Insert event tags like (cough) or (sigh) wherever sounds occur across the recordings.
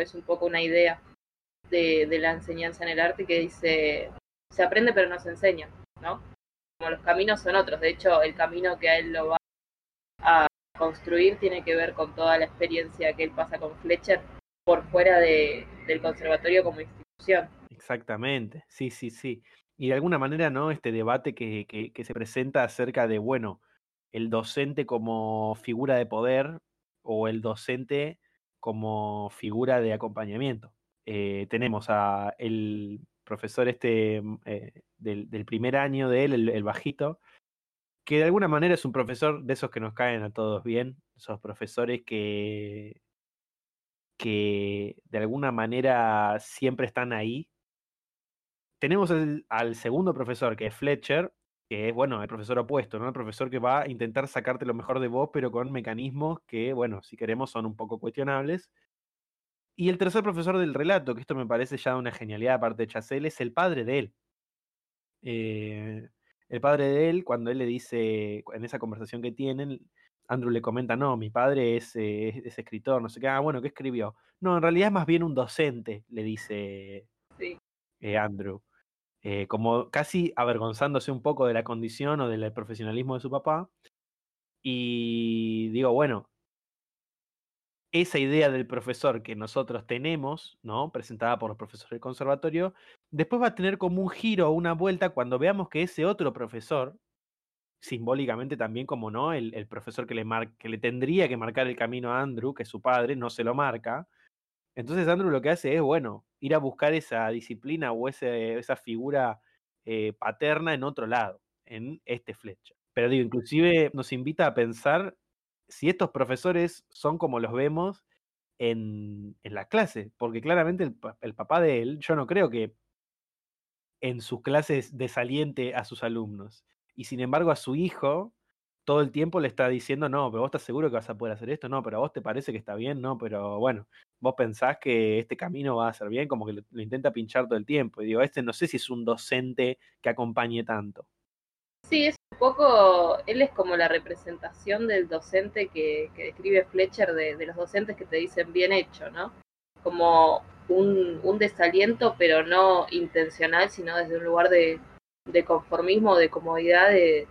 es un poco una idea de, la enseñanza en el arte que dice, se aprende pero no se enseña, ¿no? Como los caminos son otros, de hecho el camino que a él lo va a construir tiene que ver con toda la experiencia que él pasa con Fletcher por fuera de, del conservatorio como institución. Exactamente, sí, sí, sí. Y de alguna manera, ¿no? Este debate que, que se presenta acerca de, bueno, el docente como figura de poder o el docente como figura de acompañamiento. Eh, tenemos a el profesor este mm, eh, del, del, primer año de él, el, bajito, que de alguna manera es un profesor de esos que nos caen a todos bien, esos profesores que, que de alguna manera siempre están ahí. Tenemos al segundo profesor, que es Fletcher, que es, bueno, el profesor opuesto, ¿no? El profesor que va a intentar sacarte lo mejor de vos, pero con mecanismos que, bueno, si queremos son un poco cuestionables. Y el tercer profesor del relato, que esto me parece ya una genialidad aparte de Chacel, es el padre de él. Eh, el padre de él, cuando él le dice, en esa conversación que tienen, Andrew le comenta, no, mi padre es, eh, es escritor, no sé qué, ah, bueno, ¿qué escribió? No, en realidad es más bien un docente, le dice sí. eh, Andrew eh, como casi avergonzándose un poco de la condición o del profesionalismo de su papá. Y digo, bueno, esa idea del profesor que nosotros tenemos, ¿no? Presentada por los profesores del conservatorio, después va a tener como un giro o una vuelta cuando veamos que ese otro profesor, simbólicamente también como no, el, el profesor que le, mar que le tendría que marcar el camino a Andrew, que es su padre, no se lo marca, entonces Andrew lo que hace es, bueno, ir a buscar esa disciplina o esa figura eh, paterna en otro lado, en este Fletcher. Pero digo, inclusive nos invita a pensar si estos profesores son como los vemos en, en la clase, porque claramente el, el, papá de él, yo no creo que en sus clases desaliente a sus alumnos. Y sin embargo a su hijo todo el tiempo le está diciendo, no, pero vos estás seguro que vas a poder hacer esto, no, pero a vos te parece que está bien, no, pero bueno, vos pensás que este camino va a ser bien, como que lo, intenta pinchar todo el tiempo. Y digo, este no sé si es un docente que acompañe tanto. Sí, es un poco, él es como la representación del docente que, que describe Fletcher, de, de, los docentes que te dicen bien hecho, ¿no? Como un, un desaliento, pero no intencional, sino desde un lugar de, de conformismo, de comodidad, de,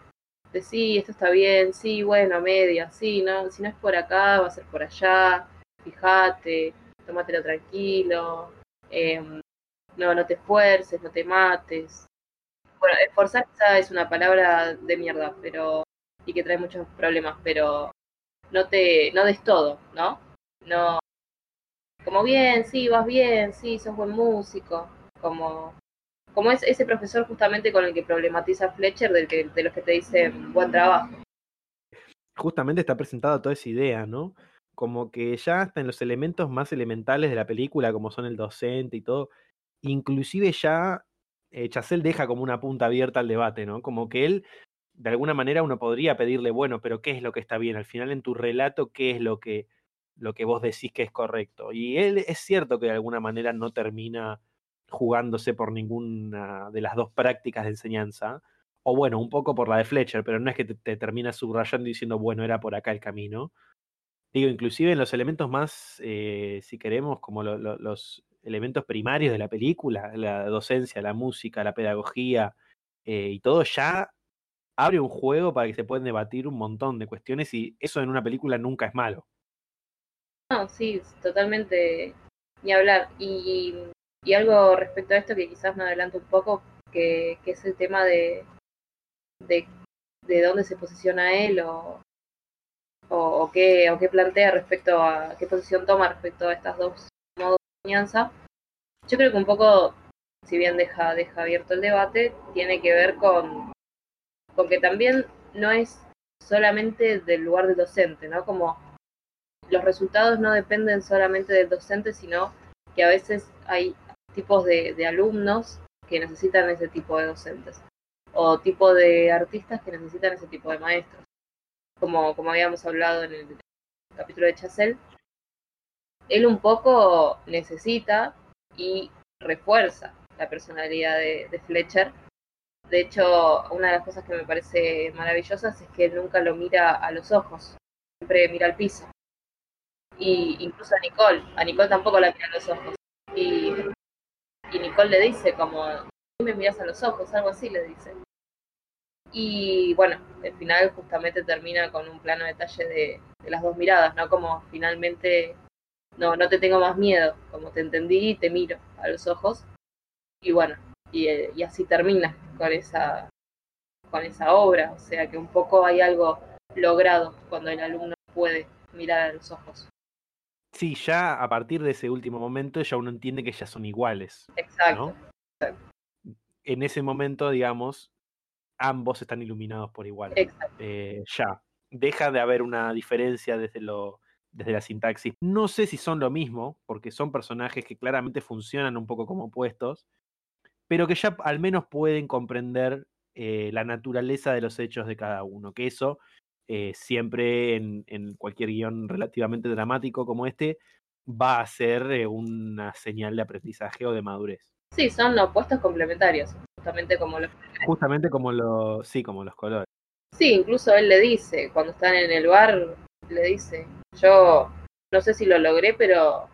sí, esto está bien, sí, bueno, media, sí, no, si no es por acá, va a ser por allá, fíjate, tómatelo tranquilo, eh, no, no te esfuerces, no te mates. Bueno, esforzar es una palabra de mierda, pero, y que trae muchos problemas, pero no te, no des todo, ¿no? No, como bien, sí, vas bien, sí, sos buen músico, como como es ese profesor justamente con el que problematiza Fletcher, del que, de los que te dicen buen trabajo. Justamente está presentada toda esa idea, ¿no? Como que ya hasta en los elementos más elementales de la película, como son el docente y todo, inclusive ya eh, deja como una punta abierta al debate, ¿no? Como que él, de alguna manera, uno podría pedirle, bueno, pero ¿qué es lo que está bien? Al final, en tu relato, ¿qué es lo que, lo que vos decís que es correcto? Y él es cierto que de alguna manera no termina jugándose por ninguna de las dos prácticas de enseñanza, o bueno, un poco por la de Fletcher, pero no es que te, te termina subrayando diciendo, bueno, era por acá el camino. Digo, inclusive en los elementos más, eh, si queremos, como lo, lo, los elementos primarios de la película, la docencia, la música, la pedagogía eh, y todo, ya abre un juego para que se puedan debatir un montón de cuestiones y eso en una película nunca es malo. No, sí, totalmente ni hablar. Y y algo respecto a esto que quizás me adelanto un poco, que, que es el tema de, de, de, dónde se posiciona él o, o, qué, o qué plantea respecto a qué posición toma respecto a estas dos modos de enseñanza. Yo creo que un poco, si bien deja, deja abierto el debate, tiene que ver con, con que también no es solamente del lugar del docente, ¿no? Como los resultados no dependen solamente del docente, sino que a veces hay tipos de, alumnos que necesitan ese tipo de docentes o tipo de artistas que necesitan ese tipo de maestros. Como, como habíamos hablado en el capítulo de Chazelle, él un poco necesita y refuerza la personalidad de, de, Fletcher. De hecho, una de las cosas que me parece maravillosas es que él nunca lo mira a los ojos, siempre mira al piso. Y incluso a Nicole, a Nicole tampoco la mira a los ojos. Y, Nicole le dice como, me miras a los ojos, algo así le dice. Y bueno, el final justamente termina con un plano detalle de, las dos miradas, ¿no? Como finalmente, no, no te tengo más miedo, como te entendí y te miro a los ojos. Y bueno, y, y así termina con esa, con esa obra, o sea que un poco hay algo logrado cuando el alumno puede mirar a los ojos. Sí, ya a partir de ese último momento ya uno entiende que ya son iguales. Exacto. En ese momento, digamos, ambos están iluminados por igual. exacto. Eh, ya. Deja de haber una diferencia desde lo desde la sintaxis. No sé si son lo mismo, porque son personajes que claramente funcionan un poco como opuestos, pero que ya al menos pueden comprender eh, la naturaleza de los hechos de cada uno, que eso eh, siempre en, en, cualquier guion relativamente dramático como este va a ser eh, una señal de aprendizaje o de madurez. Sí, son opuestos complementarios, justamente como los Justamente como los, sí, como los colores. Sí, incluso él le dice, cuando están en el bar, le dice, yo no sé si lo logré, pero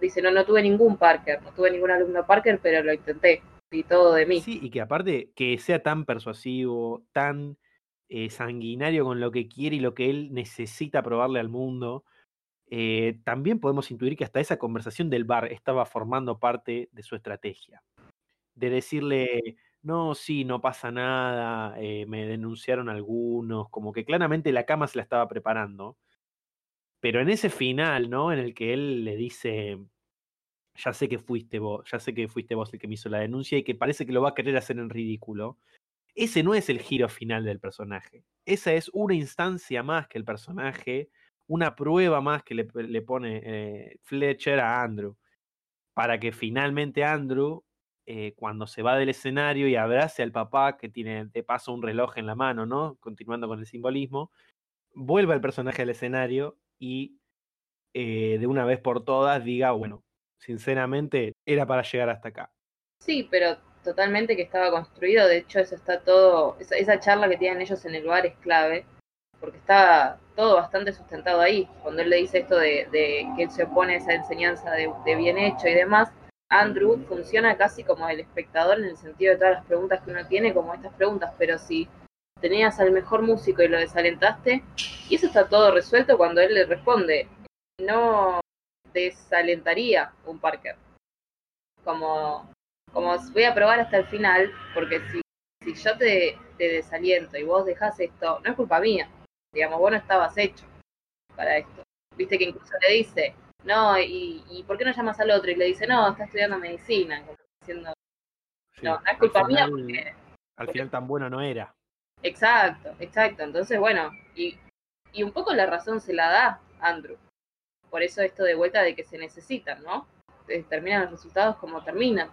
dice, no, no tuve ningún Parker, no tuve ningún alumno Parker, pero lo intenté y todo de mí. Sí, y que aparte que sea tan persuasivo, tan eh, sanguinario con lo que quiere y lo que él necesita probarle al mundo, eh, también podemos intuir que hasta esa conversación del bar estaba formando parte de su estrategia. De decirle, no, sí, no pasa nada, eh, me denunciaron algunos, como que claramente la cama se la estaba preparando. Pero en ese final, ¿no? En el que él le dice, ya sé que fuiste vos, ya sé que fuiste vos el que me hizo la denuncia y que parece que lo va a querer hacer en ridículo. Ese no es el giro final del personaje. Esa es una instancia más que el personaje, una prueba más que le, pone eh, Fletcher a Andrew. Para que finalmente Andrew, eh, cuando se va del escenario y abrace al papá, que tiene de paso un reloj en la mano, ¿no? Continuando con el simbolismo, vuelva el personaje al escenario y eh, de una vez por todas diga, bueno, sinceramente era para llegar hasta acá. Sí, pero totalmente que estaba construido, de hecho eso está todo, esa, charla que tienen ellos en el bar es clave, porque está todo bastante sustentado ahí, cuando él le dice esto de, de que él se opone a esa enseñanza de, de, bien hecho y demás, Andrew funciona casi como el espectador en el sentido de todas las preguntas que uno tiene, como estas preguntas, pero si tenías al mejor músico y lo desalentaste, y eso está todo resuelto cuando él le responde, no desalentaría un Parker. Como, como voy a probar hasta el final, porque si, si yo te, te desaliento y vos dejás esto, no es culpa mía. Digamos, vos no estabas hecho para esto. Viste que incluso le dice, no, y, y ¿por qué no llamas al otro? Y le dice, no, está estudiando medicina. Como diciendo, Sí, no, no es culpa mía porque Al final tan bueno no era. Exacto, exacto. Entonces, bueno, y, y un poco la razón se la da Andrew. Por eso esto de vuelta de que se necesitan, ¿no? Eh, Terminan los resultados como terminan.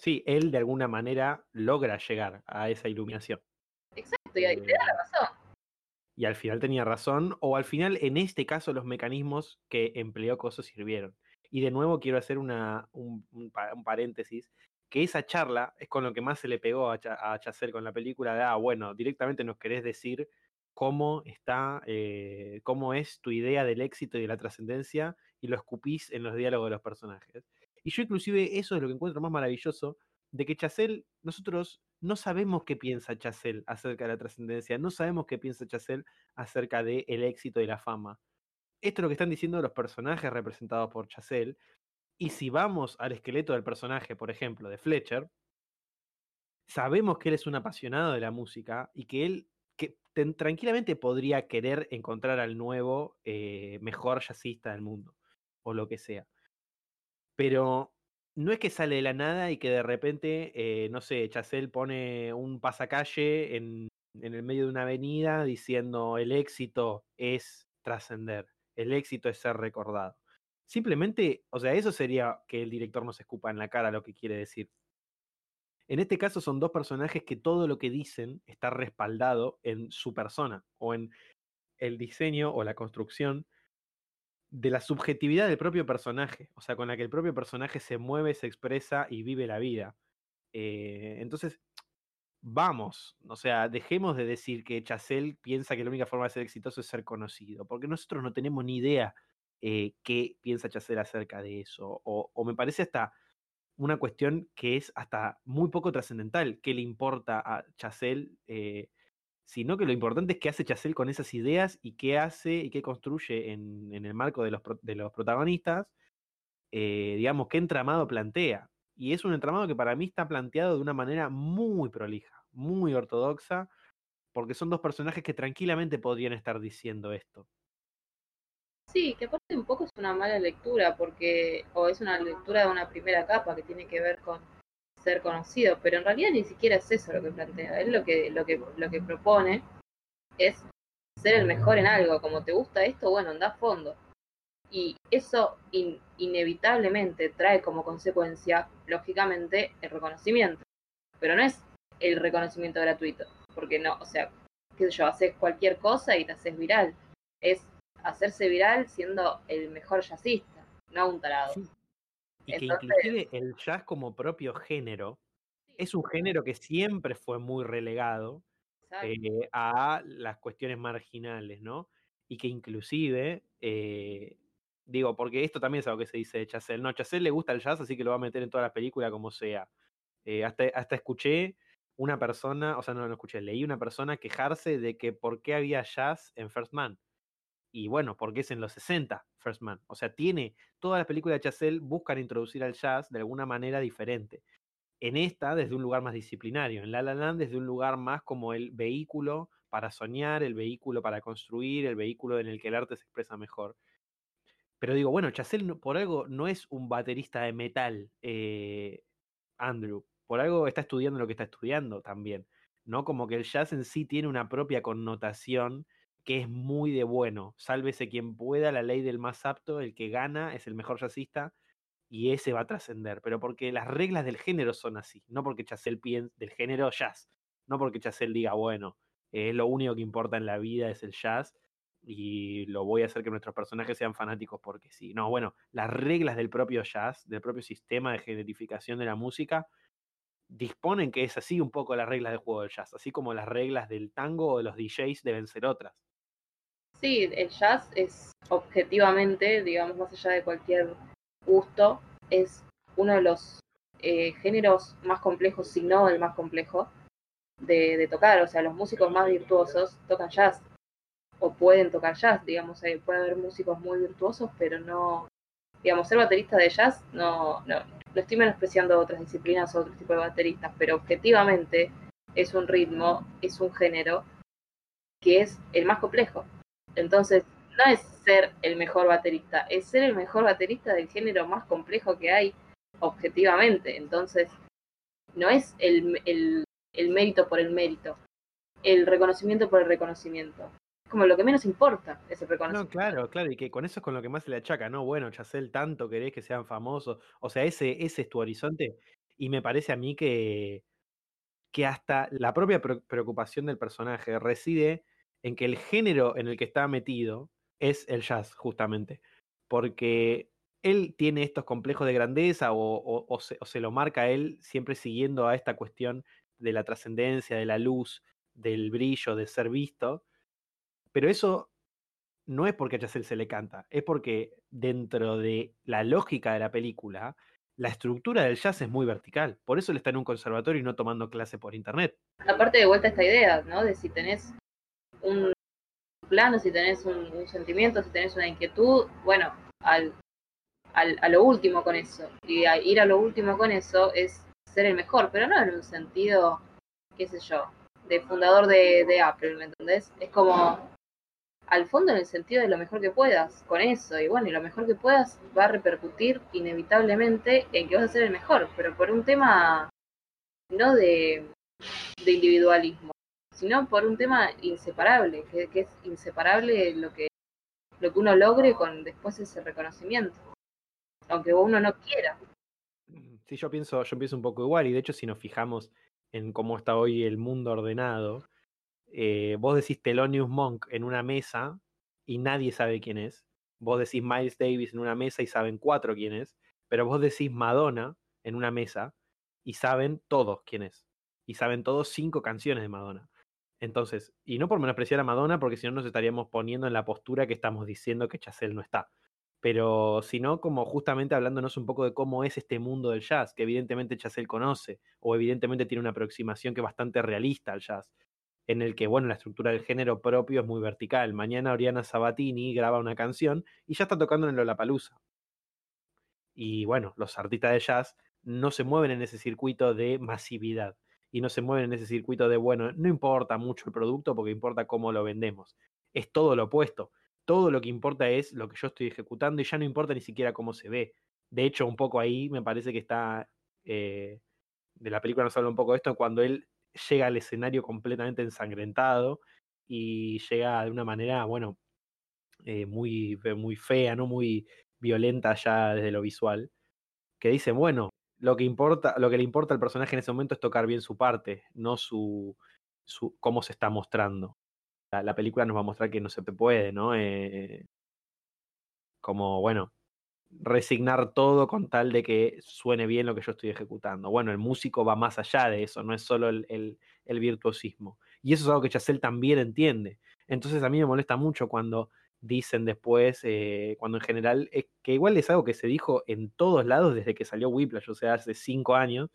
Sí, él de alguna manera logra llegar a esa iluminación. Exacto, y ahí te da la razón. Y al final tenía razón, o al final, en este caso, los mecanismos que empleó Coso sirvieron. Y de nuevo quiero hacer una, un, un pa- un paréntesis, que esa charla es con lo que más se le pegó a, con la película de, ah, bueno, directamente nos querés decir cómo está, eh, cómo es tu idea del éxito y de la trascendencia, y lo escupís en los diálogos de los personajes. Y yo inclusive eso es lo que encuentro más maravilloso, de que Chazelle, nosotros no sabemos qué piensa Chazelle acerca de la trascendencia, no sabemos qué piensa Chazelle acerca del el éxito y la fama. Esto es lo que están diciendo los personajes representados por Chazelle. Y si vamos al esqueleto del personaje, por ejemplo, de Fletcher, sabemos que él es un apasionado de la música y que él que tranquilamente podría querer encontrar al nuevo eh, mejor jazzista del mundo, o lo que sea. Pero no es que sale de la nada y que de repente, eh, no sé, Chazelle pone un pasacalle en, en el medio de una avenida diciendo el éxito es trascender, el éxito es ser recordado. Simplemente, o sea, eso sería que el director nos escupa en la cara lo que quiere decir. En este caso son dos personajes que todo lo que dicen está respaldado en su persona o en el diseño o la construcción de la subjetividad del propio personaje, o sea, con la que el propio personaje se mueve, se expresa y vive la vida. Eh, entonces, vamos, o sea, dejemos de decir que Chazelle piensa que la única forma de ser exitoso es ser conocido, porque nosotros no tenemos ni idea eh, qué piensa Chazelle acerca de eso. O, me parece hasta una cuestión que es hasta muy poco trascendental, qué le importa a Chazelle, eh, sino que lo importante es qué hace Chazelle con esas ideas y qué hace y qué construye en, el marco de los, de los protagonistas, eh, digamos, qué entramado plantea. Y es un entramado que para mí está planteado de una manera muy prolija, muy ortodoxa, porque son dos personajes que tranquilamente podrían estar diciendo esto. Sí, que aparte un poco es una mala lectura, porque, o es una lectura de una primera capa que tiene que ver con ser conocido, pero en realidad ni siquiera es eso lo que plantea. Él lo que, lo que, lo que propone es ser el mejor en algo. Como te gusta esto, bueno, anda a fondo. Y eso inevitablemente trae como consecuencia, lógicamente, el reconocimiento. Pero no es el reconocimiento gratuito, porque no, o sea, qué sé yo, haces cualquier cosa y te haces viral. Es hacerse viral siendo el mejor jazzista, no un tarado. Y que inclusive el jazz como propio género es un género que siempre fue muy relegado eh, a las cuestiones marginales, ¿no? Y que inclusive, eh, digo, porque esto también es algo que se dice de Chazelle, no, Chazelle le gusta el jazz, así que lo va a meter en todas las películas como sea. Eh, hasta, hasta escuché una persona, o sea, no lo escuché, leí una persona quejarse de que por qué había jazz en First Man y bueno, porque es en los 60, First Man. O sea, tiene, todas las películas de Chazelle buscan introducir al jazz de alguna manera diferente. En esta, desde un lugar más disciplinario. En La La Land, desde un lugar más como el vehículo para soñar, el vehículo para construir, el vehículo en el que el arte se expresa mejor. Pero digo, bueno, Chazelle por algo no es un baterista de metal, eh, Andrew. Por algo está estudiando lo que está estudiando también. ¿no? Como que el jazz en sí tiene una propia connotación que es muy de bueno. Sálvese quien pueda, la ley del más apto, el que gana es el mejor jazzista y ese va a trascender. Pero porque las reglas del género son así, no porque Chazelle piense del género jazz, no porque Chazelle diga, bueno, lo único que importa en la vida es el jazz y lo voy a hacer que nuestros personajes sean fanáticos porque sí. No, bueno, las reglas del propio jazz, del propio sistema de generificación de la música, disponen que es así un poco las reglas del juego del jazz, así como las reglas del tango o de los DJs deben ser otras. Sí, el jazz es objetivamente, digamos, más allá de cualquier gusto, es uno de los eh, géneros más complejos, si no el más complejo, de, tocar. O sea, los músicos más virtuosos tocan jazz o pueden tocar jazz, digamos, puede haber músicos muy virtuosos, pero no, digamos, ser baterista de jazz, no, no, no estoy menospreciando otras disciplinas o otro tipo de bateristas, pero objetivamente es un ritmo, es un género que es el más complejo. Entonces, no es ser el mejor baterista, es ser el mejor baterista del género más complejo que hay objetivamente. Entonces, no es el, el, mérito por el mérito, el reconocimiento por el reconocimiento. Es como lo que menos importa, ese reconocimiento. No, claro, claro, y que con eso es con lo que más se le achaca, ¿no? Bueno, Chacel, tanto querés que sean famosos. O sea, ese, ese es tu horizonte. Y me parece a mí que, que hasta la propia preocupación del personaje reside en que el género en el que está metido es el jazz, justamente. Porque él tiene estos complejos de grandeza o, se, lo marca él siempre siguiendo a esta cuestión de la trascendencia, de la luz, del brillo, de ser visto. Pero eso no es porque a Chazelle se le canta, es porque dentro de la lógica de la película, la estructura del jazz es muy vertical. Por eso él está en un conservatorio y no tomando clase por internet. Aparte de vuelta esta idea, ¿no? De si tenés un plano, si tenés un, sentimiento, si tenés una inquietud, bueno, al, al, a lo último con eso. Y ir a lo último con eso es ser el mejor, pero no en un sentido, qué sé yo, de fundador de, de Apple, ¿me entendés? Es como al fondo en el sentido de lo mejor que puedas con eso. Y bueno, y lo mejor que puedas va a repercutir inevitablemente en que vas a ser el mejor, pero por un tema no de, de individualismo, sino por un tema inseparable, que, es inseparable lo que, lo que uno logre con después ese reconocimiento, aunque uno no quiera. Sí, yo pienso, yo pienso un poco igual, y de hecho si nos fijamos en cómo está hoy el mundo ordenado, eh, vos decís Thelonious Monk en una mesa y nadie sabe quién es. Vos decís Miles Davis en una mesa y saben cuatro quién es. Pero vos decís Madonna en una mesa y saben todos quién es. Y saben todos cinco canciones de Madonna. Entonces, y no por menospreciar a Madonna, porque si no nos estaríamos poniendo en la postura que estamos diciendo que Chazelle no está. pero sino como justamente hablándonos un poco de cómo es este mundo del jazz, que evidentemente Chazelle conoce, o evidentemente tiene una aproximación que es bastante realista al jazz, en el que, bueno, la estructura del género propio es muy vertical. Mañana Oriana Sabatini graba una canción y ya está tocando en Lollapalooza. Y bueno, los artistas de jazz no se mueven en ese circuito de masividad y no se mueven en ese circuito de, bueno, no importa mucho el producto porque importa cómo lo vendemos. Es todo lo opuesto. Todo lo que importa es lo que yo estoy ejecutando y ya no importa ni siquiera cómo se ve. De hecho, un poco ahí me parece que está, eh, de la película nos habla un poco de esto, cuando él llega al escenario completamente ensangrentado y llega de una manera, bueno, eh, muy, muy fea, ¿no? Muy violenta ya desde lo visual, que dice, bueno, lo que importa, lo que le importa al personaje en ese momento es tocar bien su parte, no su, su cómo se está mostrando. La, película nos va a mostrar que no se puede, ¿no? Eh, como, bueno, resignar todo con tal de que suene bien lo que yo estoy ejecutando. Bueno, el músico va más allá de eso, no es solo el, el, virtuosismo. Y eso es algo que Chazelle también entiende. Entonces a mí me molesta mucho cuando dicen después, eh, cuando en general, es que igual es algo que se dijo en todos lados desde que salió Whiplash, o sea, hace cinco años,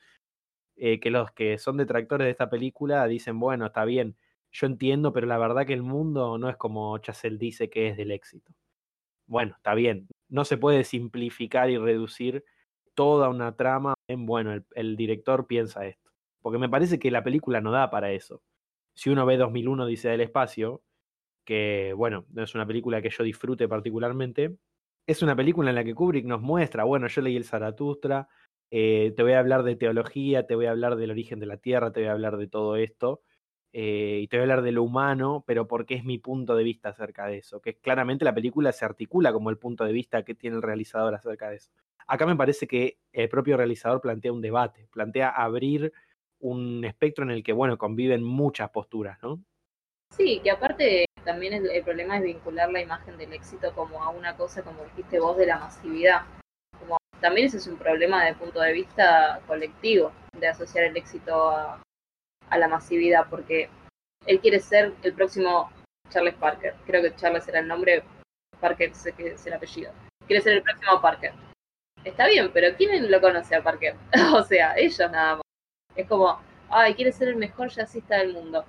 eh, que los que son detractores de esta película dicen, bueno, está bien, yo entiendo, pero la verdad que el mundo no es como Chazelle dice que es del éxito. Bueno, está bien, no se puede simplificar y reducir toda una trama en, bueno, el, el director piensa esto, porque me parece que la película no da para eso. Si uno ve 2001 dice del espacio, que bueno, no es una película que yo disfrute particularmente. Es una película en la que Kubrick nos muestra, bueno, yo leí el Zaratustra, eh, te voy a hablar de teología, te voy a hablar del origen de la Tierra, te voy a hablar de todo esto, eh, y te voy a hablar de lo humano, pero porque es mi punto de vista acerca de eso, que claramente la película se articula como el punto de vista que tiene el realizador acerca de eso. Acá me parece que el propio realizador plantea un debate, plantea abrir un espectro en el que, bueno, conviven muchas posturas, ¿no? Sí, que aparte también el, problema es vincular la imagen del éxito como a una cosa, como dijiste vos, de la masividad. Como, también ese es un problema desde el punto de vista colectivo, de asociar el éxito a, la masividad, porque él quiere ser el próximo Charles Parker. Creo que Charles era el nombre, Parker que es el apellido. Quiere ser el próximo Parker. Está bien, pero ¿quién lo conoce a Parker? (laughs) o sea, ellos nada más. Es como, ay, quiere ser el mejor jazzista del mundo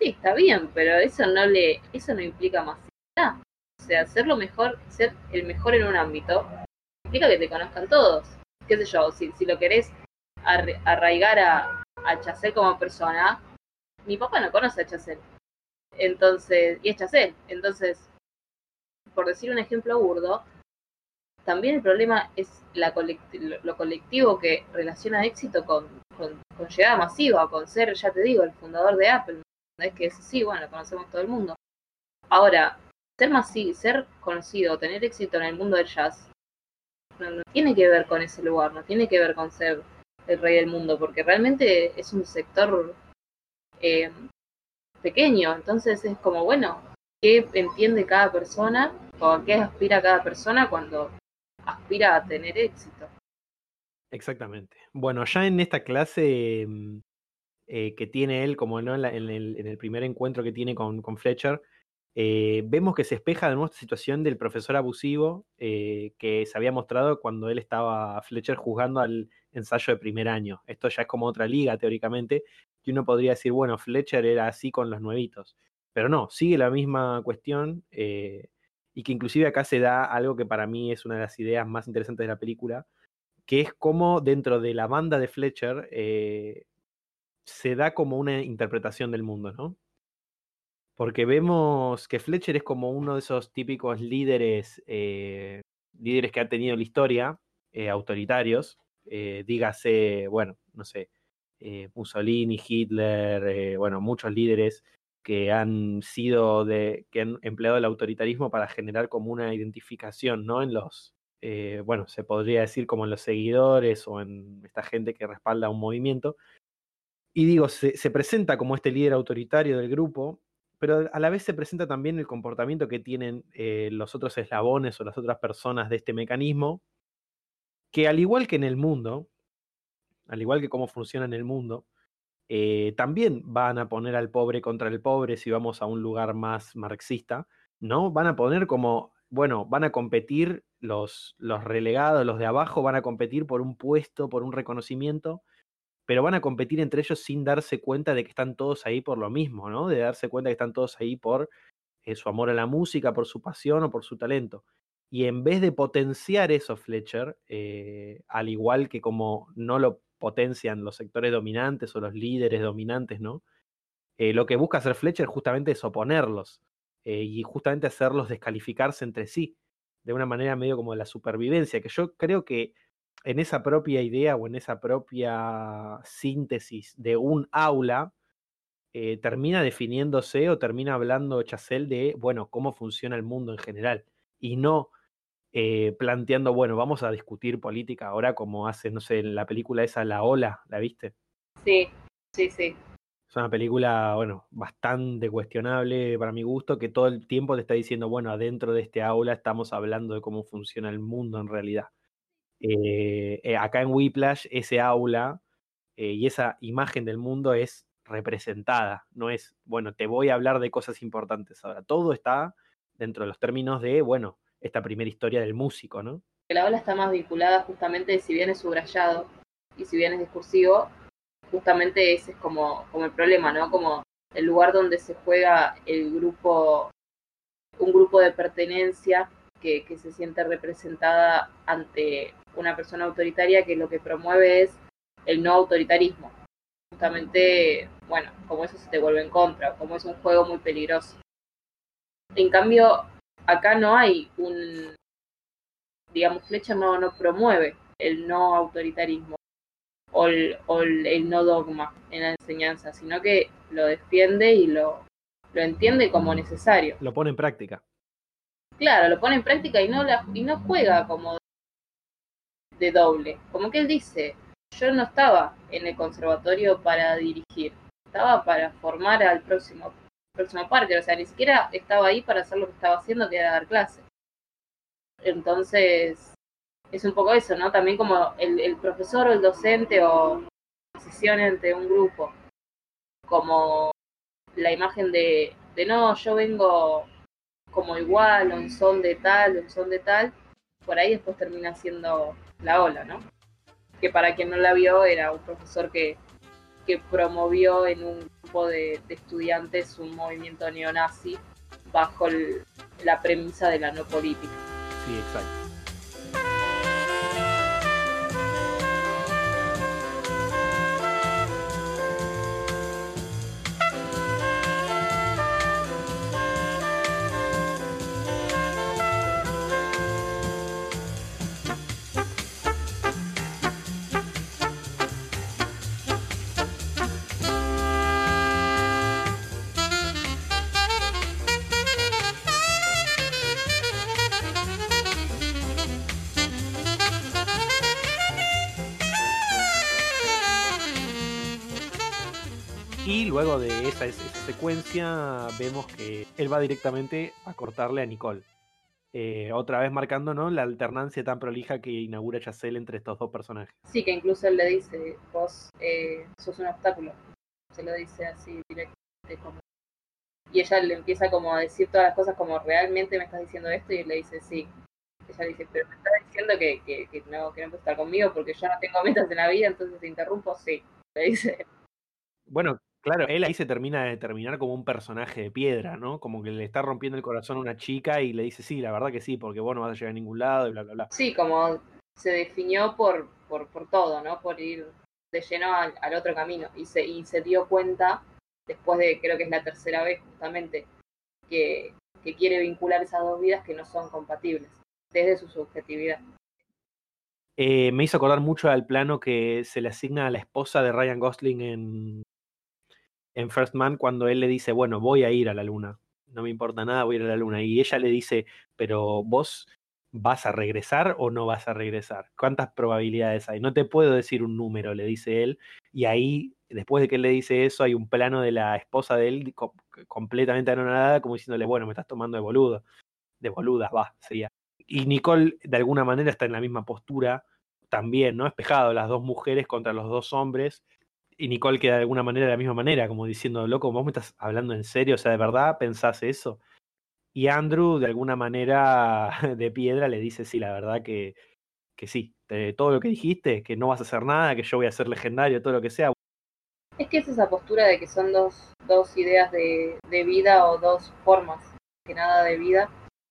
Sí, está bien, pero eso no le, eso no implica masividad. O sea, ser lo mejor, ser el mejor en un ámbito, implica que te conozcan todos. Qué sé yo, si, si lo querés arraigar a, a Chacel como persona, mi papá no conoce a Chacel. Entonces, y es Chacel. Entonces, por decir un ejemplo burdo, también el problema es la lo colectivo que relaciona éxito con, con, con, llegada masiva, con ser, ya te digo, el fundador de Apple, es que así, bueno, lo conocemos todo el mundo. Ahora, ser más ser conocido, tener éxito en el mundo del jazz, no, tiene que ver con ese lugar, no tiene que ver con ser el rey del mundo, porque realmente es un sector eh, pequeño, entonces es como, bueno, ¿qué entiende cada persona o a qué aspira cada persona cuando aspira a tener éxito? Exactamente. Bueno, ya en esta clase mm, eh, que tiene él, como ¿no? en, el, primer encuentro que tiene con, Fletcher, eh, vemos que se espeja de nuestra situación del profesor abusivo eh, que se había mostrado cuando él estaba Fletcher juzgando al ensayo de primer año. Esto ya es como otra liga teóricamente, y uno podría decir, bueno, Fletcher era así con los nuevitos. Pero no, sigue la misma cuestión y que inclusive acá se da algo que para mí es una de las ideas más interesantes de la película, que es cómo dentro de la banda de Fletcher se da como una interpretación del mundo, ¿no? Porque vemos que Fletcher es como uno de esos típicos líderes, eh, líderes que ha tenido la historia, eh, autoritarios, eh, dígase, bueno, no sé, Mussolini, Hitler, bueno, muchos líderes que han sido de, que han empleado el autoritarismo para generar como una identificación, ¿no? En los, bueno, se podría decir como en los seguidores o en esta gente que respalda un movimiento, y digo, se, presenta como este líder autoritario del grupo, pero a la vez se presenta también el comportamiento que tienen eh, los otros eslabones o las otras personas de este mecanismo, que al igual que en el mundo, al igual que cómo funciona en el mundo, eh, también van a poner al pobre contra el pobre si vamos a un lugar más marxista, ¿no? Van a poner como, bueno, van a competir los, los relegados, los de abajo, van a competir por un puesto, por un reconocimiento, pero van a competir entre ellos sin darse cuenta de que están todos ahí por lo mismo, ¿no? De darse cuenta que están todos ahí por eh, su amor a la música, por su pasión o por su talento. Y en vez de potenciar eso, Fletcher, eh, al igual que como no lo potencian los sectores dominantes o los líderes dominantes, ¿no? Eh, lo que busca hacer Fletcher justamente es oponerlos y justamente hacerlos descalificarse entre sí, de una manera medio como de la supervivencia, que yo creo que en esa propia idea o en esa propia síntesis de un aula, eh, termina definiéndose o termina hablando Chazelle de, bueno, cómo funciona el mundo en general y no eh, planteando, bueno, vamos a discutir política ahora como hace, no sé, en la película esa La Ola, ¿la viste? Sí, sí, sí. Es una película, bueno, bastante cuestionable para mi gusto, que todo el tiempo te está diciendo, bueno, adentro de este aula estamos hablando de cómo funciona el mundo en realidad. Eh, acá en Whiplash, ese aula y esa imagen del mundo es representada, no es, bueno, te voy a hablar de cosas importantes ahora, todo está dentro de los términos de, bueno, esta primera historia del músico, ¿no? La ola está más vinculada justamente, si bien es subrayado y si bien es discursivo, justamente ese es como, como el problema, ¿no? Como el lugar donde se juega el grupo, un grupo de pertenencia que, que se siente representada ante una persona autoritaria que lo que promueve es el no autoritarismo, justamente, bueno, como eso se te vuelve en contra, como es un juego muy peligroso. En cambio, acá no hay un, digamos, Flecha no, no promueve el no autoritarismo o el, o el, no dogma en la enseñanza, sino que lo defiende y lo, lo entiende como necesario. Lo pone en práctica. Claro, lo pone en práctica y no, la, y no juega como de doble. Como que él dice, yo no estaba en el conservatorio para dirigir, estaba para formar al próximo, próximo parque, o sea, ni siquiera estaba ahí para hacer lo que estaba haciendo, que era dar clases. Entonces, es un poco eso, ¿no? También como el, profesor o el docente o decisión entre un grupo, como la imagen de, de no, yo vengo como igual, o en son de tal, o en son de tal, por ahí después termina siendo la ola, ¿no? que para quien no la vio era un profesor que, que promovió en un grupo de, estudiantes un movimiento neonazi bajo el, la premisa de la no política. Sí, exacto. Luego de esa, secuencia vemos que él va directamente a cortarle a Nicole. Eh, otra vez marcando ¿no? la alternancia tan prolija que inaugura Chazelle entre estos dos personajes. Sí, que incluso él le dice, vos eh, sos un obstáculo. Se lo dice así directamente como... Y ella le empieza como a decir todas las cosas como, ¿realmente me estás diciendo esto? Y él le dice, sí. Ella dice, pero me estás diciendo que, que, que no, que no puedes estar conmigo porque yo no tengo metas en la vida, entonces te interrumpo, sí. Le dice. Bueno, Claro, él ahí se termina de determinar como un personaje de piedra, ¿no? Como que le está rompiendo el corazón a una chica y le dice, sí, la verdad que sí, porque vos no vas a llegar a ningún lado y bla, bla, bla. Sí, como se definió por, por, por todo, ¿no? Por ir de lleno al, otro camino. Y se, y se dio cuenta, después de, creo que es la tercera vez justamente, que, que quiere vincular esas dos vidas que no son compatibles, desde su subjetividad. Eh, me hizo acordar mucho al plano que se le asigna a la esposa de Ryan Gosling en en First Man cuando él le dice, bueno, voy a ir a la luna, no me importa nada, voy a ir a la luna. Y ella le dice, pero vos vas a regresar o no vas a regresar. ¿Cuántas probabilidades hay? No te puedo decir un número, le dice él. Y ahí, después de que él le dice eso, hay un plano de la esposa de él completamente anonadada, como diciéndole, bueno, me estás tomando de boludo. De boluda, va, sería. Y Nicole, de alguna manera, está en la misma postura también, ¿no? Espejado, las dos mujeres contra los dos hombres, y Nicole queda de alguna manera de la misma manera, como diciendo, loco, vos me estás hablando en serio, o sea, ¿de verdad pensás eso? Y Andrew, de alguna manera (laughs) de piedra, le dice, sí, la verdad que, que sí, todo lo que dijiste, que no vas a hacer nada, que yo voy a ser legendario, todo lo que sea. Es que es esa postura de que son dos, dos ideas de, de vida o dos formas, que nada de vida,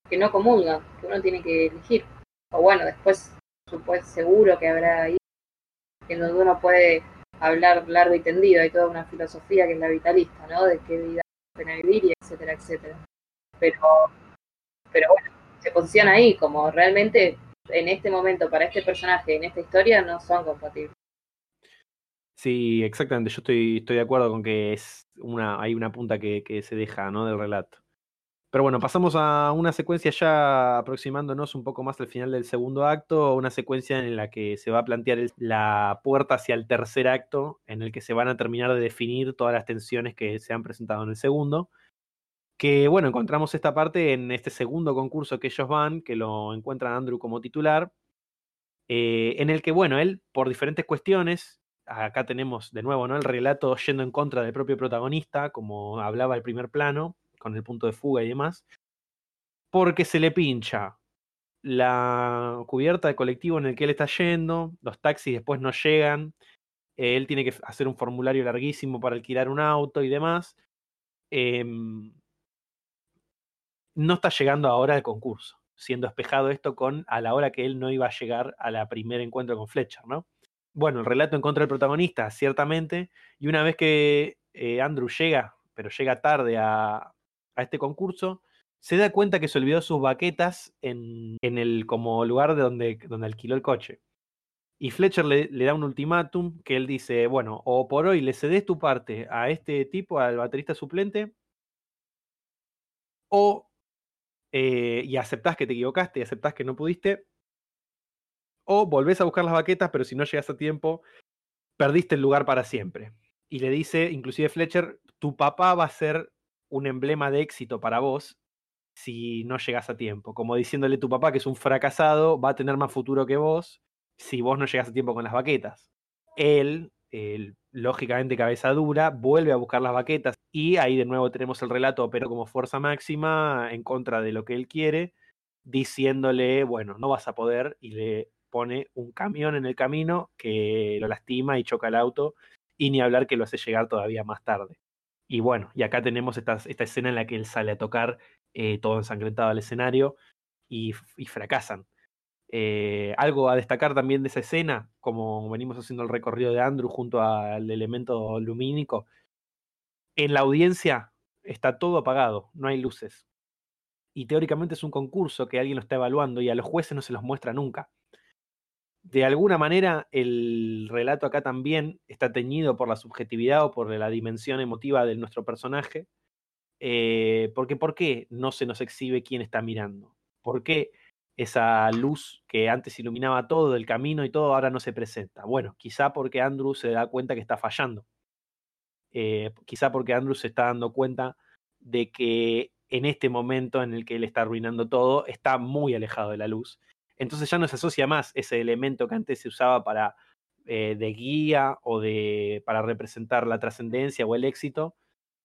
que no comulgan, que uno tiene que elegir. O bueno, después supuesto seguro que habrá ahí en donde uno puede hablar largo y tendido, hay toda una filosofía que es la vitalista, ¿no? De qué vida pena vivir y etcétera, etcétera. Pero, pero bueno, se posiciona ahí como realmente en este momento para este personaje, en esta historia, no son compatibles. Sí, exactamente. Yo estoy, estoy de acuerdo con que es una, hay una punta que, que se deja, ¿no? Del relato. Pero bueno, pasamos a una secuencia ya aproximándonos un poco más al final del segundo acto, una secuencia en la que se va a plantear la puerta hacia el tercer acto, en el que se van a terminar de definir todas las tensiones que se han presentado en el segundo. Que bueno, encontramos esta parte en este segundo concurso que ellos van, que lo encuentran Andrew como titular, eh, en el que bueno, él por diferentes cuestiones, acá tenemos de nuevo ¿no? el relato yendo en contra del propio protagonista, como hablaba el primer plano, con el punto de fuga y demás, porque se le pincha la cubierta de colectivo en el que él está yendo, los taxis después no llegan, él tiene que hacer un formulario larguísimo para alquilar un auto y demás. Em, no está llegando ahora al concurso, siendo espejado esto con a la hora que él no iba a llegar a la primer encuentro con Fletcher, ¿no? Bueno, el relato en contra del protagonista, ciertamente, y una vez que eh, Andrew llega, pero llega tarde a, a este concurso, se da cuenta que se olvidó sus baquetas en, en el como lugar de donde, donde alquiló el coche. Y Fletcher le, le, da un ultimátum que él dice, bueno, o por hoy le cedes tu parte a este tipo, al baterista suplente, o eh, y aceptás que te equivocaste y aceptás que no pudiste, o volvés a buscar las baquetas, pero si no llegas a tiempo, perdiste el lugar para siempre. Y le dice, inclusive Fletcher, tu papá va a ser un emblema de éxito para vos si no llegas a tiempo. Como diciéndole a tu papá que es un fracasado, va a tener más futuro que vos si vos no llegas a tiempo con las baquetas. Él, lógicamente cabeza dura, vuelve a buscar las baquetas y ahí de nuevo tenemos el relato, pero como fuerza máxima en contra de lo que él quiere, diciéndole, bueno, no vas a poder y le pone un camión en el camino que lo lastima y choca el auto y ni hablar que lo hace llegar todavía más tarde. Y bueno, y acá tenemos esta, escena en la que él sale a tocar eh, todo ensangrentado al escenario y, fracasan. Eh, algo a destacar también de esa escena, como venimos haciendo el recorrido de Andrew junto al elemento lumínico, en la audiencia está todo apagado, no hay luces. Y teóricamente es un concurso que alguien lo está evaluando y a los jueces no se los muestra nunca de alguna manera el relato acá también está teñido por la subjetividad o por la dimensión emotiva de nuestro personaje. Eh, porque ¿por qué no se nos exhibe quién está mirando? ¿Por qué esa luz que antes iluminaba todo el camino y todo ahora no se presenta? Bueno, quizá porque Andrew se da cuenta que está fallando. Eh, quizá porque Andrew se está dando cuenta de que en este momento en el que él está arruinando todo, está muy alejado de la luz entonces ya no se asocia más ese elemento que antes se usaba para eh, de guía o de para representar la trascendencia o el éxito.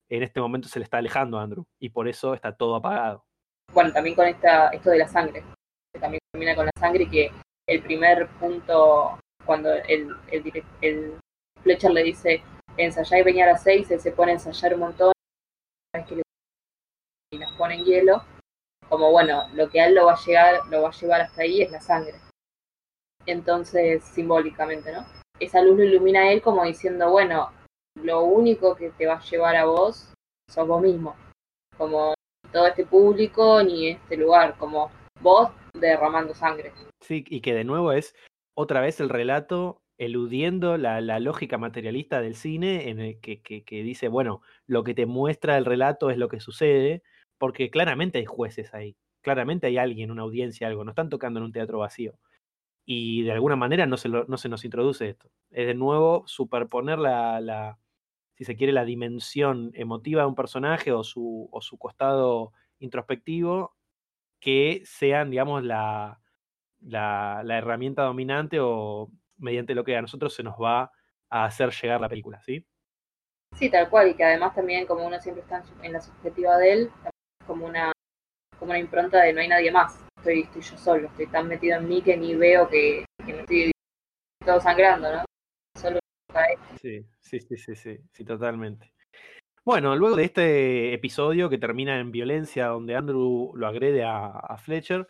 En este momento se le está alejando a Andrew y por eso está todo apagado. Bueno, también con esta, esto de la sangre, que también termina con la sangre que el primer punto, cuando el, el, Fletcher le dice ensayar y venir a seis, él se pone a ensayar un montón, y las pone en hielo, como bueno, lo que a él lo va a llegar, lo va a llevar hasta ahí es la sangre. Entonces, simbólicamente, ¿no? Esa luz lo ilumina a él como diciendo, bueno, lo único que te va a llevar a vos sos vos mismo. Como todo este público ni este lugar, como vos derramando sangre. Sí, y que de nuevo es otra vez el relato eludiendo la, la lógica materialista del cine en el que, que, que dice, bueno, lo que te muestra el relato es lo que sucede, porque claramente hay jueces ahí, claramente hay alguien, una audiencia, algo, no están tocando en un teatro vacío. Y de alguna manera no se, no se nos introduce esto. Es de nuevo superponer la, la, si se quiere, la dimensión emotiva de un personaje o su, o su costado introspectivo que sean, digamos, la, la, la, herramienta dominante o mediante lo que a nosotros se nos va a hacer llegar la película, ¿sí? Sí, tal cual, y que además también, como uno siempre está en la subjetiva de él, como una como una impronta de no hay nadie más, estoy, estoy yo solo, estoy tan metido en mí que ni veo que, que me estoy todo sangrando, ¿no? Solo Sí, sí, sí, sí, sí, sí, totalmente. Bueno, luego de este episodio que termina en violencia, donde Andrew lo agrede a, Fletcher,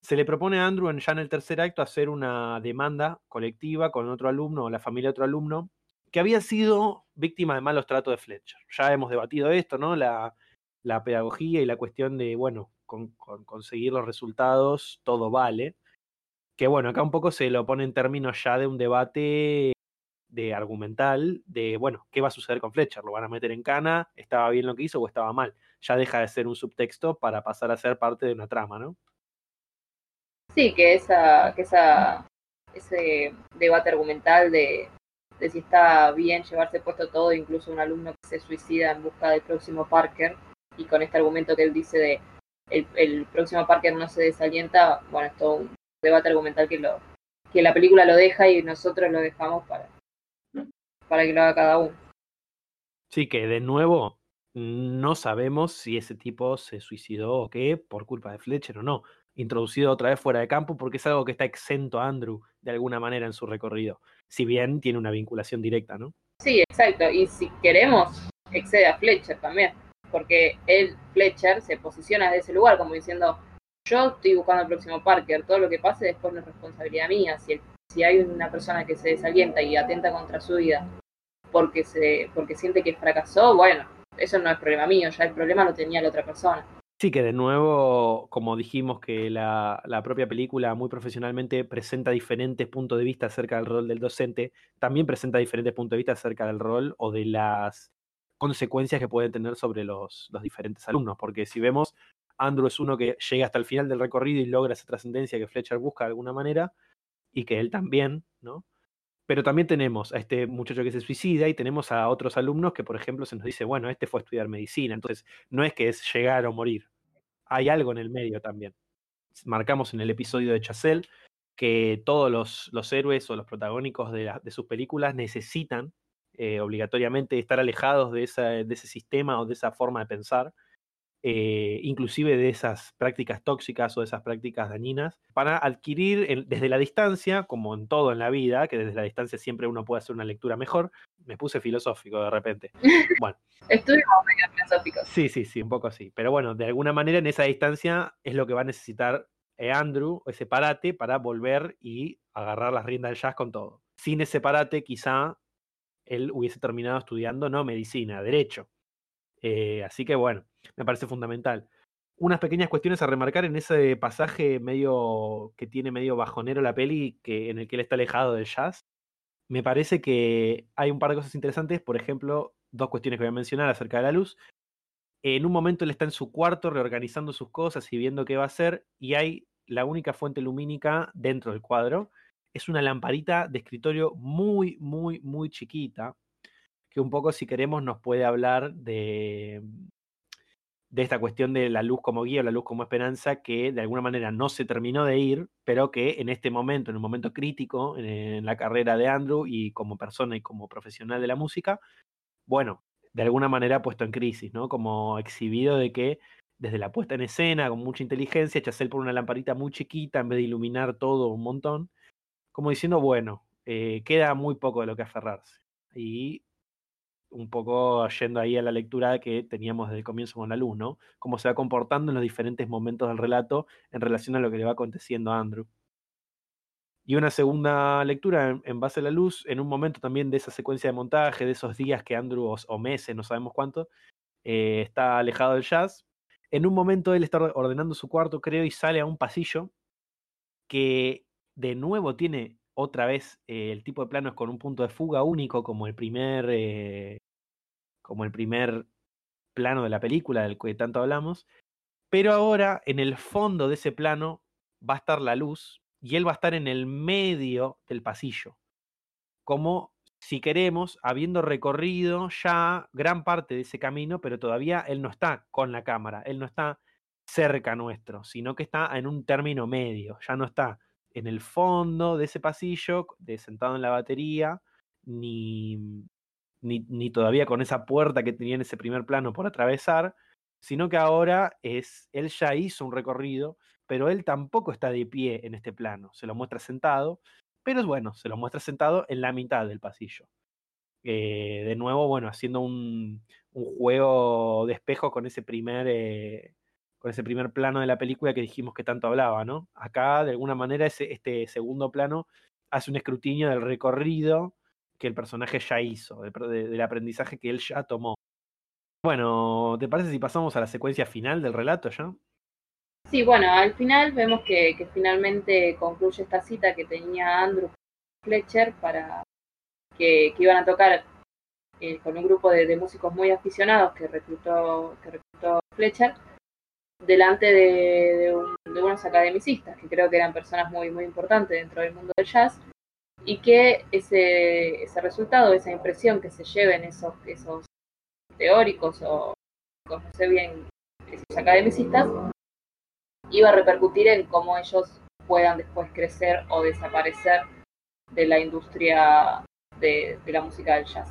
se le propone a Andrew ya en el tercer acto hacer una demanda colectiva con otro alumno o la familia de otro alumno que había sido víctima de malos tratos de Fletcher. Ya hemos debatido esto, ¿no? La, pedagogía y la cuestión de, bueno, con, conseguir los resultados, todo vale. Que bueno, acá un poco se lo pone en términos ya de un debate de argumental de, bueno, ¿qué va a suceder con Fletcher? ¿Lo van a meter en cana? ¿Estaba bien lo que hizo o estaba mal? Ya deja de ser un subtexto para pasar a ser parte de una trama, ¿no? Sí, que esa, que esa, ese debate argumental de, de si está bien llevarse puesto todo, incluso un alumno que se suicida en busca del próximo Parker, y con este argumento que él dice de el, el próximo Parker no se desalienta, bueno, es todo un debate argumental que lo que la película lo deja y nosotros lo dejamos para, para que lo haga cada uno. Sí, que de nuevo no sabemos si ese tipo se suicidó o qué por culpa de Fletcher o no. Introducido otra vez fuera de campo porque es algo que está exento a Andrew de alguna manera en su recorrido. Si bien tiene una vinculación directa, ¿no? Sí, exacto. Y si queremos, excede a Fletcher también. Porque él, Fletcher, se posiciona desde ese lugar como diciendo, yo estoy buscando al próximo Parker, todo lo que pase después no es responsabilidad mía. Si el si hay una persona que se desalienta y atenta contra su vida porque se porque siente que fracasó, bueno, eso no es problema mío, ya el problema lo tenía la otra persona. Sí, que de nuevo, como dijimos que la, la, propia película muy profesionalmente presenta diferentes puntos de vista acerca del rol del docente, también presenta diferentes puntos de vista acerca del rol o de las consecuencias que pueden tener sobre los, los diferentes alumnos, porque si vemos, Andrew es uno que llega hasta el final del recorrido y logra esa trascendencia que Fletcher busca de alguna manera, y que él también, ¿no? Pero también tenemos a este muchacho que se suicida y tenemos a otros alumnos que, por ejemplo, se nos dice, bueno, este fue estudiar medicina, entonces no es que es llegar o morir, hay algo en el medio también. Marcamos en el episodio de Chazelle que todos los, los héroes o los protagónicos de sus películas necesitan eh, obligatoriamente estar alejados de, esa, de ese sistema o de esa forma de pensar eh, inclusive de esas prácticas tóxicas o de esas prácticas dañinas, para adquirir desde la distancia, como en todo en la vida, que desde la distancia siempre uno puede hacer una lectura mejor. Me puse filosófico de repente. (laughs) Bueno. Estuvimos medio filosóficos. Sí, sí, sí, un poco así. Pero bueno, de alguna manera en esa distancia es lo que va a necesitar eh, Andrew, ese parate, para volver y agarrar las riendas del jazz con todo. Sin ese parate, quizá él hubiese terminado estudiando no medicina, derecho. Eh, así que bueno, me parece fundamental. Unas pequeñas cuestiones a remarcar en ese pasaje medio que tiene medio bajonero la peli, que, en el que él está alejado del jazz. Me parece que hay un par de cosas interesantes, por ejemplo, dos cuestiones que voy a mencionar acerca de la luz. En un momento él está en su cuarto reorganizando sus cosas y viendo qué va a hacer, y hay la única fuente lumínica dentro del cuadro. Es una lamparita de escritorio muy, muy, muy chiquita, que un poco, si queremos, nos puede hablar de, de esta cuestión de la luz como guía o la luz como esperanza, que de alguna manera no se terminó de ir, pero que en este momento, en un momento crítico en, la carrera de Andrew y como persona y como profesional de la música, bueno, de alguna manera puesto en crisis, ¿no? Como exhibido de que desde la puesta en escena, con mucha inteligencia, Chazelle por una lamparita muy chiquita en vez de iluminar todo un montón, como diciendo, bueno, eh, queda muy poco de lo que aferrarse. Y un poco yendo ahí a la lectura que teníamos desde el comienzo con la luz, ¿no? Cómo se va comportando en los diferentes momentos del relato en relación a lo que le va aconteciendo a Andrew. Y una segunda lectura en, base a la luz, en un momento también de esa secuencia de montaje, de esos días que Andrew, o, meses, no sabemos cuánto, eh, está alejado del jazz. En un momento él está ordenando su cuarto, creo, y sale a un pasillo que de nuevo tiene otra vez eh, el tipo de plano es con un punto de fuga único, como el primer. Eh, como el primer plano de la película del que tanto hablamos. Pero ahora, en el fondo de ese plano, va a estar la luz y él va a estar en el medio del pasillo. Como si queremos, habiendo recorrido ya gran parte de ese camino, pero todavía él no está con la cámara, él no está cerca nuestro, sino que está en un término medio, ya no está en el fondo de ese pasillo, de sentado en la batería, ni, ni, todavía con esa puerta que tenía en ese primer plano por atravesar, sino que ahora es, él ya hizo un recorrido, pero él tampoco está de pie en este plano, se lo muestra sentado, pero es bueno, se lo muestra sentado en la mitad del pasillo. Eh, de nuevo, bueno, haciendo un, un, juego de espejo con ese primer... Eh, con ese primer plano de la película que dijimos que tanto hablaba, ¿no? Acá, de alguna manera, ese, este segundo plano hace un escrutinio del recorrido que el personaje ya hizo, del aprendizaje que él ya tomó. Bueno, ¿te parece si pasamos a la secuencia final del relato ya? Sí, bueno, al final vemos que, finalmente concluye esta cita que tenía Andrew Fletcher para que, iban a tocar eh, con un grupo de, músicos muy aficionados que reclutó, que reclutó Fletcher delante de, unos academicistas, que creo que eran personas muy, muy importantes dentro del mundo del jazz, y que ese, ese resultado, esa impresión que se lleven esos, esos teóricos o no sé bien, esos academicistas, iba a repercutir en cómo ellos puedan después crecer o desaparecer de la industria de, la música del jazz.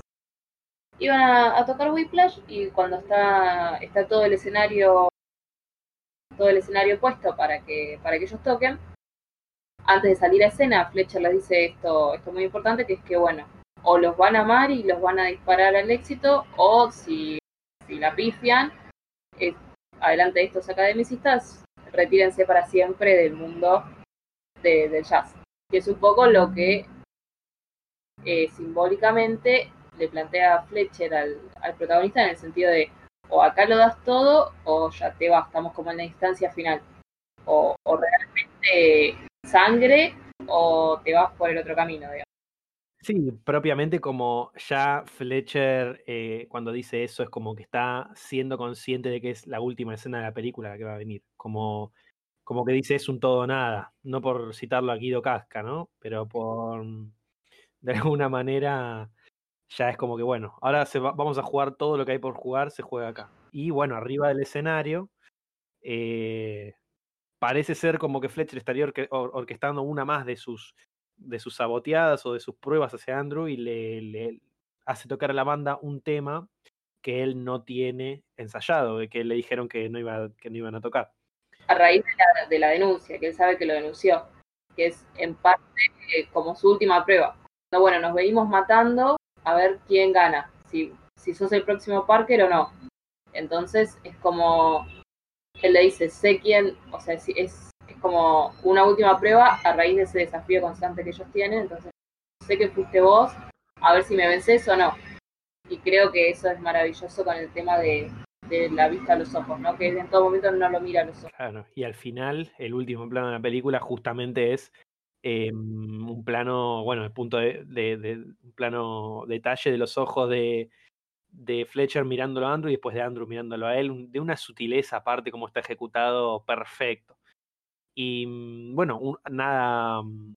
Iban a, a, tocar Whiplash y cuando está, está todo el escenario todo el escenario puesto para que, para que ellos toquen. Antes de salir a escena, Fletcher les dice esto, esto muy importante, que es que, bueno, o los van a amar y los van a disparar al éxito, o si, si la pifian, eh, adelante de estos academicistas, retírense para siempre del mundo del jazz. Que es un poco lo que eh, simbólicamente le plantea Fletcher al, al protagonista en el sentido de o acá lo das todo o ya te vas, estamos como en la instancia final. O, realmente sangre o te vas por el otro camino, digamos. Sí, propiamente como ya Fletcher eh, cuando dice eso es como que está siendo consciente de que es la última escena de la película la que va a venir, como, como que dice es un todo nada, no por citarlo a Guido Casca, ¿no? Pero por de alguna manera ya es como que, bueno, ahora vamos a jugar todo lo que hay por jugar, se juega acá. Y bueno, arriba del escenario, eh, parece ser como que Fletcher estaría orquestando una más de sus, de sus saboteadas o de sus pruebas hacia Andrew y le, hace tocar a la banda un tema que él no tiene ensayado, que le dijeron que no, iba, que no iban a tocar. A raíz de la, de la denuncia, que él sabe que lo denunció, que es en parte eh, como su última prueba. No, bueno, nos venimos matando a ver quién gana, si, si sos el próximo Parker o no. Entonces es como, él le dice, sé quién, o sea, es, es como una última prueba a raíz de ese desafío constante que ellos tienen, entonces sé que fuiste vos, a ver si me vences o no. Y creo que eso es maravilloso con el tema de, de la vista a los ojos, ¿no? Que en todo momento no lo mira a los ojos. Claro, y al final, el último plano de la película justamente es eh, un plano, bueno, el punto de, un plano detalle de los ojos de, de Fletcher mirándolo a Andrew y después de Andrew mirándolo a él, de una sutileza aparte como está ejecutado perfecto. Y mm, bueno, nada, mm,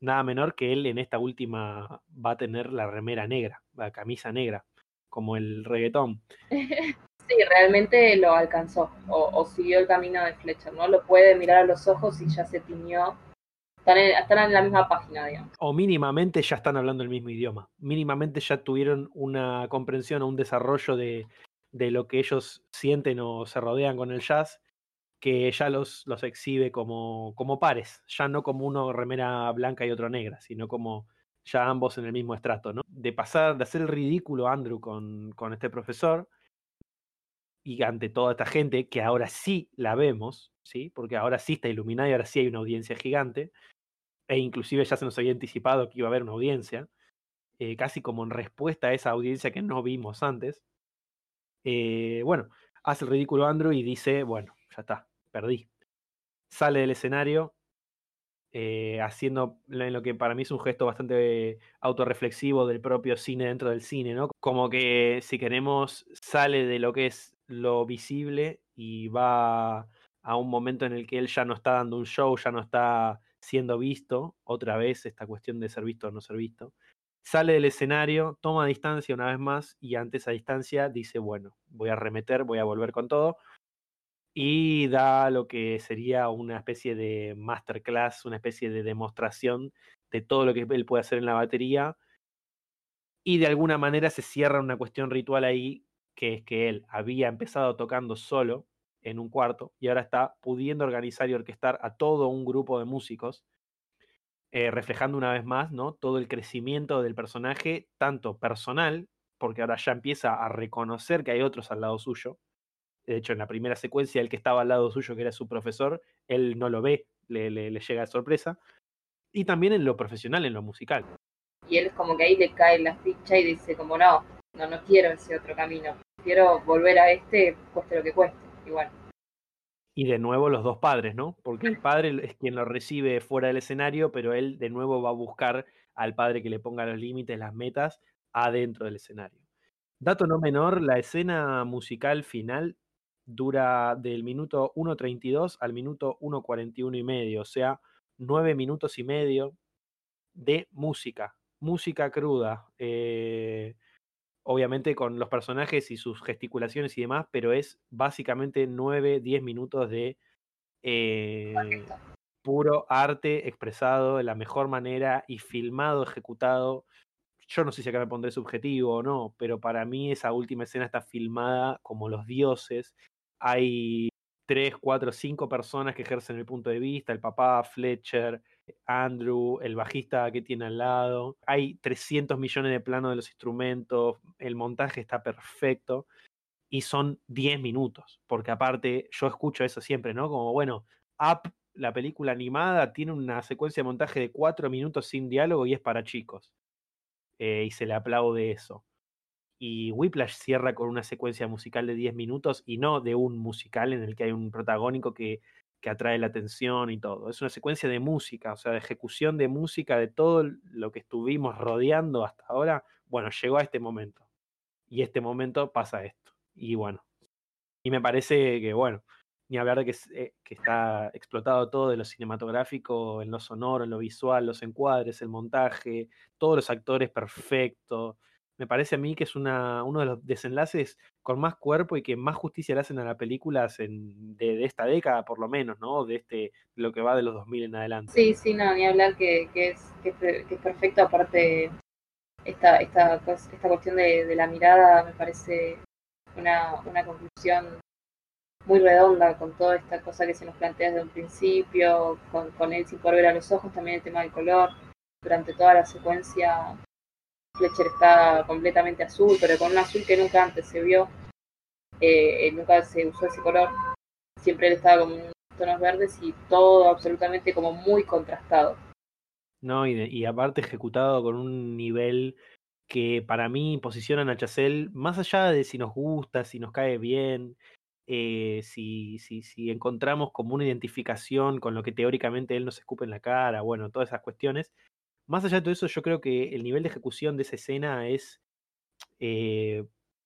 nada menor que él en esta última va a tener la remera negra, la camisa negra, como el reggaetón. (laughs) Sí, realmente lo alcanzó o, o, siguió el camino de Fletcher, ¿no? Lo puede mirar a los ojos y ya se tiñó están en, la misma página, digamos. O mínimamente ya están hablando el mismo idioma. Mínimamente ya tuvieron una comprensión o un desarrollo de, de lo que ellos sienten o se rodean con el jazz, que ya los, los exhibe como, como pares, ya no como uno remera blanca y otro negra, sino como ya ambos en el mismo estrato, ¿no? De pasar, de hacer el ridículo Andrew con, con este profesor y ante toda esta gente, que ahora sí la vemos, ¿sí? Porque ahora sí está iluminada y ahora sí hay una audiencia gigante, e inclusive ya se nos había anticipado que iba a haber una audiencia, eh, casi como en respuesta a esa audiencia que no vimos antes. Eh, bueno, hace el ridículo Andrew y dice, bueno, ya está, perdí. Sale del escenario, eh, haciendo en lo que para mí es un gesto bastante autorreflexivo del propio cine dentro del cine, ¿no? Como que si queremos sale de lo que es lo visible y va a un momento en el que él ya no está dando un show, ya no está siendo visto, otra vez esta cuestión de ser visto o no ser visto, sale del escenario, toma distancia una vez más y ante esa distancia dice, bueno, voy a remeter, voy a volver con todo y da lo que sería una especie de masterclass, una especie de demostración de todo lo que él puede hacer en la batería. Y de alguna manera se cierra una cuestión ritual ahí que es que él había empezado tocando solo en un cuarto y ahora está pudiendo organizar y orquestar a todo un grupo de músicos, eh, reflejando una vez más ¿no? todo el crecimiento del personaje, tanto personal, porque ahora ya empieza a reconocer que hay otros al lado suyo. De hecho, en la primera secuencia, el que estaba al lado suyo, que era su profesor, él no lo ve, le, le, le llega de sorpresa. Y también en lo profesional, en lo musical. Y él es como que ahí le cae la ficha y dice como no, no, no quiero ese otro camino. Quiero volver a este, cueste lo que cueste. Y bueno. Y de nuevo los dos padres, ¿no? Porque el (laughs) padre es quien lo recibe fuera del escenario, pero él de nuevo va a buscar al padre que le ponga los límites, las metas, adentro del escenario. Dato no menor, la escena musical final dura del minuto 1.32 al minuto 1.41 y medio, o sea, nueve minutos y medio de música, música cruda, eh, obviamente con los personajes y sus gesticulaciones y demás, pero es básicamente 9, 10 minutos de eh, puro arte expresado de la mejor manera y filmado, ejecutado. Yo no sé si acá me pondré subjetivo o no, pero para mí esa última escena está filmada como los dioses. Hay tres, cuatro, cinco personas que ejercen el punto de vista, el papá, Fletcher, Andrew, el bajista que tiene al lado. Hay 300 millones de planos de los instrumentos, el montaje está perfecto y son 10 minutos, porque aparte yo escucho eso siempre, ¿no? Como, bueno, Up, la película animada, tiene una secuencia de montaje de 4 minutos sin diálogo y es para chicos. Eh, y se le aplaude eso. Y Whiplash cierra con una secuencia musical de 10 minutos y no de un musical en el que hay un protagónico que que atrae la atención y todo. Es una secuencia de música, o sea, de ejecución de música de todo lo que estuvimos rodeando hasta ahora. Bueno, llegó a este momento. Y este momento pasa esto. Y bueno, y me parece que, bueno, ni hablar de que, eh, que está explotado todo de lo cinematográfico, en lo sonoro, en lo visual, los encuadres, el montaje, todos los actores perfectos me parece a mí que es una, uno de los desenlaces con más cuerpo y que más justicia le hacen a las películas en, de, esta década, por lo menos, ¿no? De este lo que va de los 2000 en adelante. Sí, sí, no, ni hablar que, que, es, que, es perfecto. Aparte, esta, esta, esta cuestión de, de la mirada me parece una, una conclusión muy redonda con toda esta cosa que se nos plantea desde un principio, con, con él sin poder ver a los ojos, también el tema del color. Durante toda la secuencia Fletcher está completamente azul, pero con un azul que nunca antes se vio, eh, nunca se usó ese color. Siempre él estaba con tonos verdes y todo absolutamente como muy contrastado. No, y, aparte ejecutado con un nivel que para mí posiciona a Chazelle, más allá de si nos gusta, si nos cae bien, eh, si, si, si encontramos como una identificación con lo que teóricamente él nos escupe en la cara, bueno, todas esas cuestiones, más allá de todo eso, yo creo que el nivel de ejecución de esa escena es. Eh,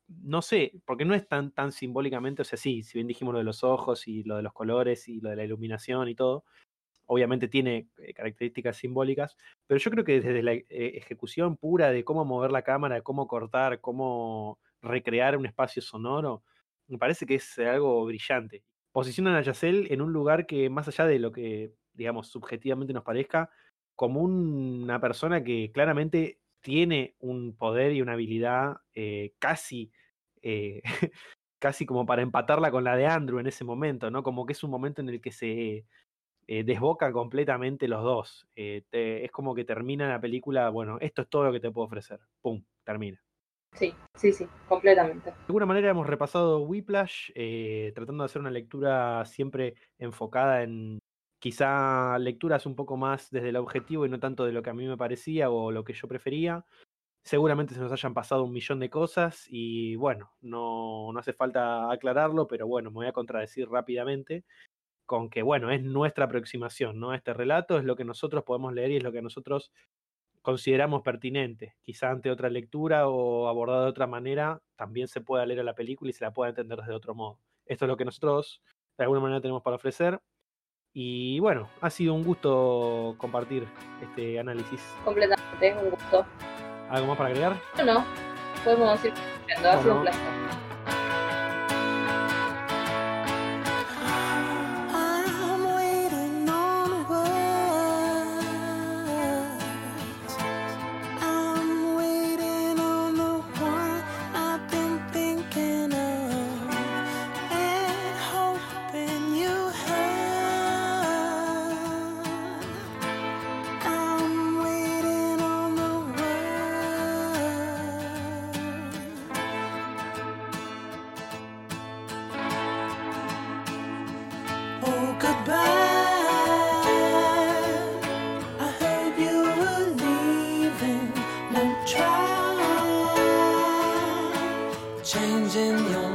no sé, porque no es tan, tan simbólicamente, o sea, sí, si bien dijimos lo de los ojos y lo de los colores y lo de la iluminación y todo, obviamente tiene eh, características simbólicas, pero yo creo que desde la eh, ejecución pura de cómo mover la cámara, cómo cortar, cómo recrear un espacio sonoro, me parece que es algo brillante. Posicionan a Yacel en un lugar que, más allá de lo que, digamos, subjetivamente nos parezca, como una persona que claramente tiene un poder y una habilidad eh, casi, eh, (laughs) casi como para empatarla con la de Andrew en ese momento, ¿no? Como que es un momento en el que se eh, desboca completamente los dos. es como que termina la película, bueno, esto es todo lo que te puedo ofrecer. ¡Pum! Termina. Sí, sí, sí, completamente. De alguna manera hemos repasado Whiplash, tratando de hacer una lectura siempre enfocada en quizá lecturas un poco más desde el objetivo y no tanto de lo que a mí me parecía o lo que yo prefería. Seguramente se nos hayan pasado un millón de cosas y bueno, no, no hace falta aclararlo, pero bueno, me voy a contradecir rápidamente con que, bueno, es nuestra aproximación, ¿no? Este relato es lo que nosotros podemos leer y es lo que nosotros consideramos pertinente. Quizá ante otra lectura o abordado de otra manera, también se pueda leer a la película y se la pueda entender desde otro modo. Esto es lo que nosotros de alguna manera tenemos para ofrecer. Y bueno, ha sido un gusto compartir este análisis. Completamente, es un gusto. ¿Algo más para agregar? No, no. Podemos ir ha sido un placer. changing your